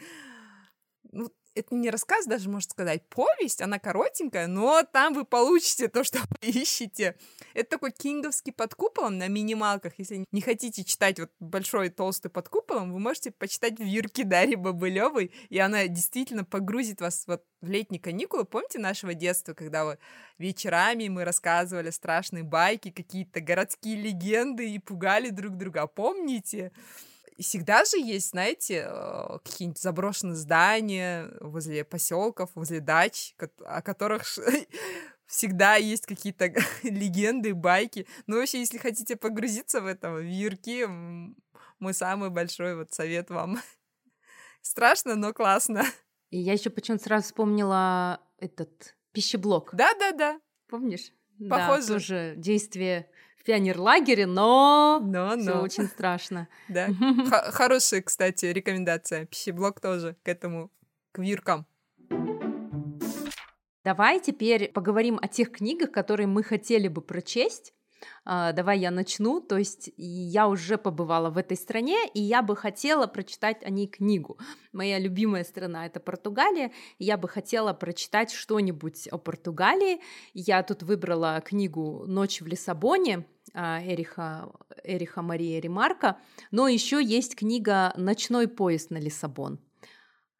ну, это не рассказ даже, можно сказать, повесть, она коротенькая, но там вы получите то, что вы ищете. Это такой кинговский под куполом на минималках. Если не хотите читать вот большой толстый под куполом, вы можете почитать Вирки Дарьи Бабылевой, и она действительно погрузит вас вот в летние каникулы. Помните нашего детства, когда вот вечерами мы рассказывали страшные байки, какие-то городские легенды и пугали друг друга? Помните? И всегда же есть, знаете, э, какие-нибудь заброшенные здания возле поселков, возле дач, о которых всегда есть какие-то легенды, байки. Ну, вообще, если хотите погрузиться в это, в Юрки, мой самый большой вот совет вам. Страшно, но классно. И я еще почему-то сразу вспомнила этот пищеблок. Да-да-да. Помнишь? Похоже. Да, тоже действие в пионерлагере, но, но, но. все очень страшно. Да. Хорошая, кстати, рекомендация. Пищеблок тоже к этому, к виркам. Давай теперь поговорим о тех книгах, которые мы хотели бы прочесть. Uh, давай я начну. То есть я уже побывала в этой стране, и я бы хотела прочитать о ней книгу. Моя любимая страна это Португалия. И я бы хотела прочитать что-нибудь о Португалии. Я тут выбрала книгу Ночь в Лиссабоне а, Эриха, Эриха Мария Ремарка, но еще есть книга «Ночной поезд на Лиссабон».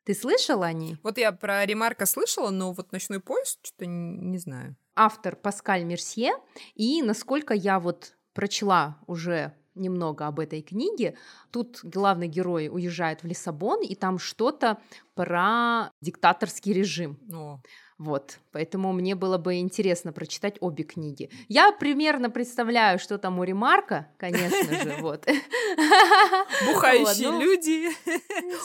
Ты слышала о ней? Вот я про Ремарка слышала, но вот «Ночной поезд» что-то не, не знаю. Автор Паскаль Мерсье, и насколько я вот прочла уже немного об этой книге. Тут главный герой уезжает в Лиссабон, и там что-то про диктаторский режим. О. Вот, поэтому мне было бы интересно прочитать обе книги. Я примерно представляю, что там у Ремарка, конечно же, вот. Бухающие ну, люди,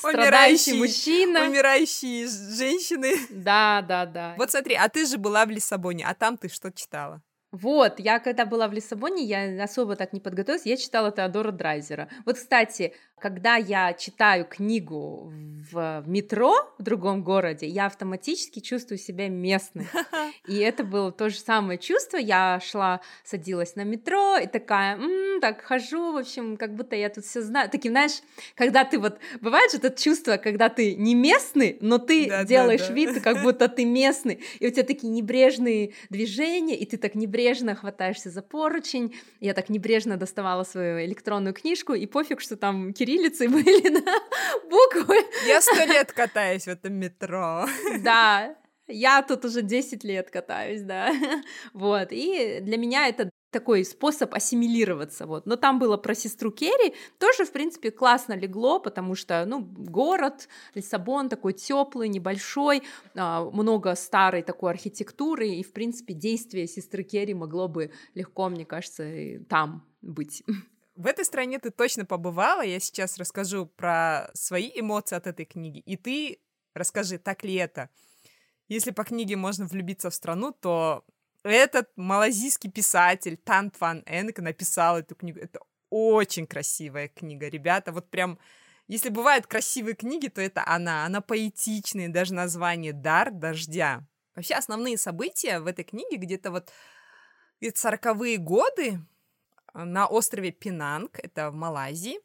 умирающие мужчина, умирающие женщины. Да, да, да. Вот смотри, а ты же была в Лиссабоне, а там ты что читала? Вот, я когда была в Лиссабоне, я особо так не подготовилась, я читала Теодора Драйзера. Вот, кстати, когда я читаю книгу в метро в другом городе, я автоматически чувствую себя местной. И это было то же самое чувство. Я шла, садилась на метро и такая, м-м, так хожу, в общем, как будто я тут все знаю. Таким, знаешь, когда ты вот... Бывает же это чувство, когда ты не местный, но ты да, делаешь да, да. вид, как будто ты местный, и у тебя такие небрежные движения, и ты так небрежно хватаешься за поручень. Я так небрежно доставала свою электронную книжку, и пофиг, что там кириллицей были на буквы. Я сто лет катаюсь в этом метро. Да, я тут уже 10 лет катаюсь, да. Вот, и для меня это такой способ ассимилироваться, вот. Но там было про сестру Керри, тоже, в принципе, классно легло, потому что, ну, город, Лиссабон такой теплый, небольшой, а, много старой такой архитектуры, и, в принципе, действие сестры Керри могло бы легко, мне кажется, там быть. В этой стране ты точно побывала. Я сейчас расскажу про свои эмоции от этой книги. И ты расскажи, так ли это. Если по книге можно влюбиться в страну, то этот малазийский писатель Тант Ван Энк написал эту книгу. Это очень красивая книга, ребята. Вот прям, если бывают красивые книги, то это она. Она поэтичная, даже название «Дар дождя». Вообще основные события в этой книге где-то вот где-то 40 годы, на острове Пинанг, это в Малайзии,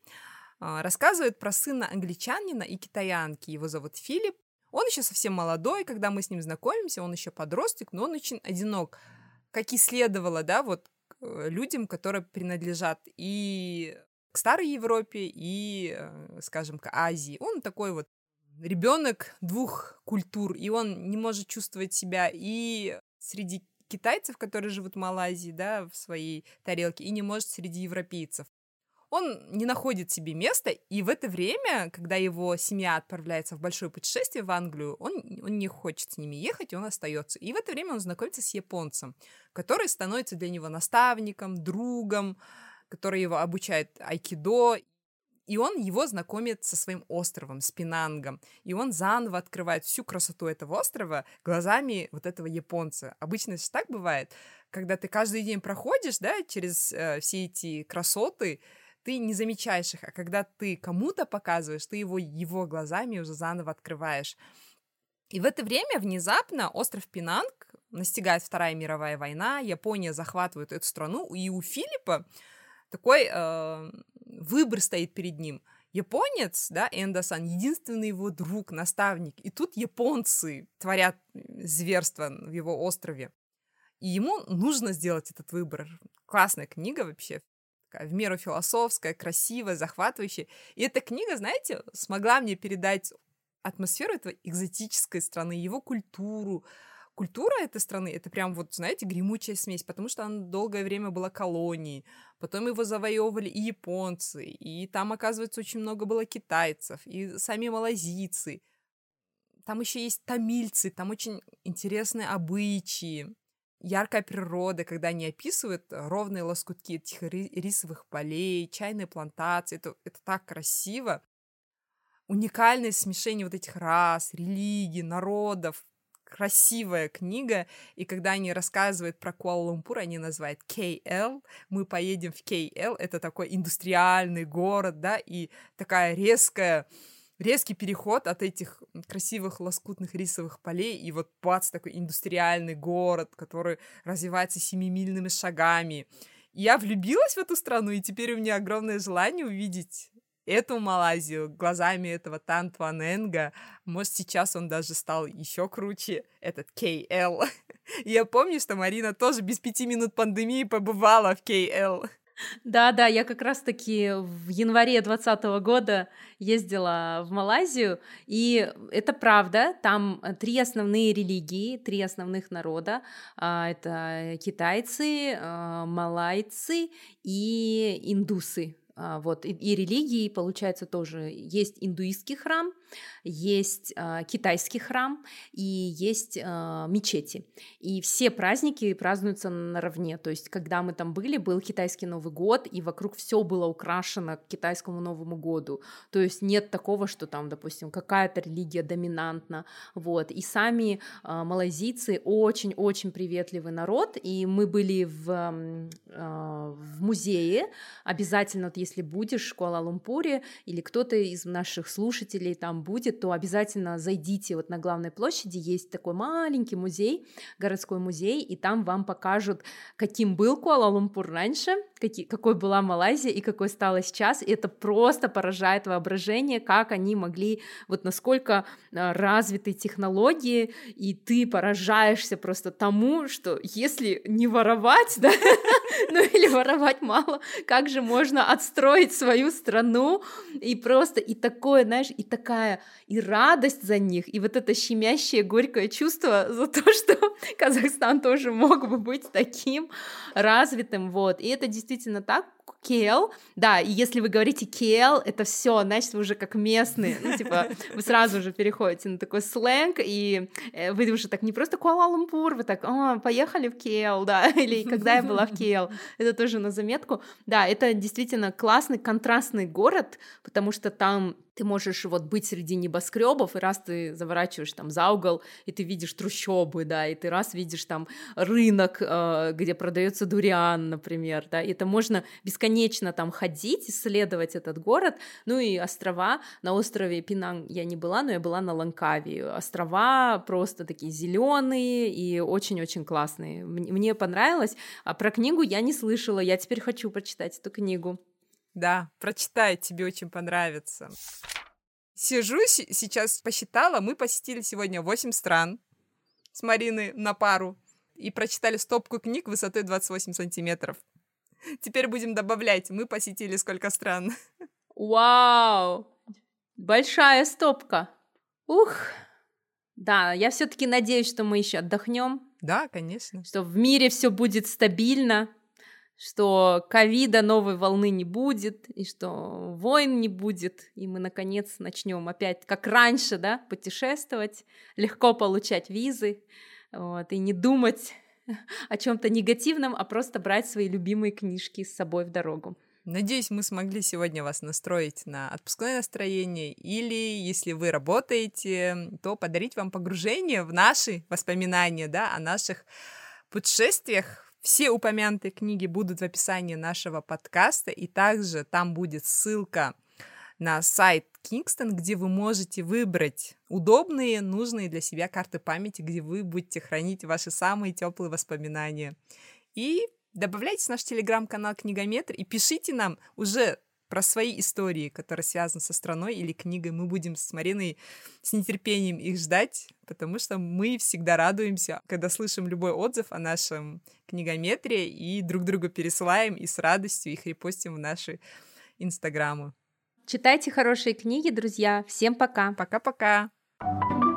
а, рассказывает про сына англичанина и китаянки. Его зовут Филипп. Он еще совсем молодой, когда мы с ним знакомимся, он еще подросток, но он очень одинок. Как и следовало, да, вот э, людям, которые принадлежат и к старой Европе, и, э, скажем, к Азии. Он такой вот ребенок двух культур, и он не может чувствовать себя и среди китайцев, которые живут в Малайзии, да, в своей тарелке, и не может среди европейцев. Он не находит себе места, и в это время, когда его семья отправляется в большое путешествие в Англию, он, он не хочет с ними ехать, и он остается. И в это время он знакомится с японцем, который становится для него наставником, другом, который его обучает айкидо. И он его знакомит со своим островом, с Пинангом. И он заново открывает всю красоту этого острова глазами вот этого японца. Обычно же так бывает, когда ты каждый день проходишь, да, через э, все эти красоты, ты не замечаешь их, а когда ты кому-то показываешь, ты его, его глазами уже заново открываешь. И в это время внезапно остров Пинанг настигает Вторая мировая война, Япония захватывает эту страну, и у Филиппа такой э, выбор стоит перед ним. Японец, да, Эндосан, единственный его друг, наставник. И тут японцы творят зверство в его острове. И ему нужно сделать этот выбор. Классная книга вообще, такая в меру философская, красивая, захватывающая. И эта книга, знаете, смогла мне передать атмосферу этой экзотической страны, его культуру, культура этой страны это прям вот, знаете, гремучая смесь, потому что она долгое время была колонией, потом его завоевывали и японцы, и там, оказывается, очень много было китайцев, и сами малазийцы. Там еще есть тамильцы, там очень интересные обычаи, яркая природа, когда они описывают ровные лоскутки этих рисовых полей, чайные плантации. Это, это так красиво. Уникальное смешение вот этих рас, религий, народов, красивая книга, и когда они рассказывают про Куала-Лумпур, они называют KL, мы поедем в KL, это такой индустриальный город, да, и такая резкая резкий переход от этих красивых лоскутных рисовых полей и вот бац, такой индустриальный город, который развивается семимильными шагами. я влюбилась в эту страну, и теперь у меня огромное желание увидеть эту Малайзию глазами этого Тантуаненга. Может, сейчас он даже стал еще круче, этот КЛ. Я помню, что Марина тоже без пяти минут пандемии побывала в КЛ. Да, да, я как раз-таки в январе 2020 года ездила в Малайзию, и это правда, там три основные религии, три основных народа, а, это китайцы, а, малайцы и индусы, а, вот, и, и религии, получается, тоже есть индуистский храм, есть э, китайский храм и есть э, мечети. И все праздники празднуются наравне. То есть, когда мы там были, был китайский Новый год, и вокруг все было украшено к китайскому Новому году. То есть нет такого, что там, допустим, какая-то религия доминантна. Вот. И сами э, малайзийцы очень-очень приветливый народ, и мы были в, э, в музее. Обязательно, вот, если будешь в Куала-Лумпуре или кто-то из наших слушателей там будет, то обязательно зайдите вот на главной площади, есть такой маленький музей, городской музей, и там вам покажут, каким был Куала-Лумпур раньше, какие, какой была Малайзия и какой стала сейчас, и это просто поражает воображение, как они могли, вот насколько а, развиты технологии, и ты поражаешься просто тому, что если не воровать, да, ну или воровать мало, как же можно отстроить свою страну, и просто, и такое, знаешь, и такая, и радость за них, и вот это щемящее, горькое чувство за то, что Казахстан тоже мог бы быть таким развитым, вот, и это действительно так, Кел, да, и если вы говорите Кел, это все, значит, вы уже как местные, ну, типа, вы сразу же переходите на такой сленг, и э, вы уже так не просто Куала-Лумпур, вы так, а, поехали в Кел, да, или когда я была в Кел, это тоже на заметку, да, это действительно классный, контрастный город, потому что там ты можешь вот быть среди небоскребов, и раз ты заворачиваешь там за угол, и ты видишь трущобы, да, и ты раз видишь там рынок, э, где продается дуриан, например, да, и это можно бесконечно там ходить, исследовать этот город, ну и острова, на острове Пинанг я не была, но я была на Ланкаве, острова просто такие зеленые и очень-очень классные, мне понравилось, а про книгу я не слышала, я теперь хочу прочитать эту книгу. Да, прочитай, тебе очень понравится. Сижу сейчас, посчитала, мы посетили сегодня 8 стран с Мариной на пару и прочитали стопку книг высотой 28 сантиметров. Теперь будем добавлять, мы посетили сколько стран. Вау! Большая стопка. Ух! Да, я все-таки надеюсь, что мы еще отдохнем. Да, конечно. Что в мире все будет стабильно, что ковида новой волны не будет, и что войн не будет, и мы, наконец, начнем опять, как раньше, да, путешествовать, легко получать визы, вот, и не думать о чем-то негативном, а просто брать свои любимые книжки с собой в дорогу. Надеюсь, мы смогли сегодня вас настроить на отпускное настроение, или если вы работаете, то подарить вам погружение в наши воспоминания, да, о наших путешествиях. Все упомянутые книги будут в описании нашего подкаста, и также там будет ссылка на сайт Kingston, где вы можете выбрать удобные, нужные для себя карты памяти, где вы будете хранить ваши самые теплые воспоминания. И добавляйтесь в наш телеграм-канал Книгометр и пишите нам уже про свои истории, которые связаны со страной или книгой. Мы будем с Мариной с нетерпением их ждать, потому что мы всегда радуемся, когда слышим любой отзыв о нашем книгометре и друг другу пересылаем и с радостью их репостим в наши инстаграмы. Читайте хорошие книги, друзья. Всем пока. Пока-пока. thank you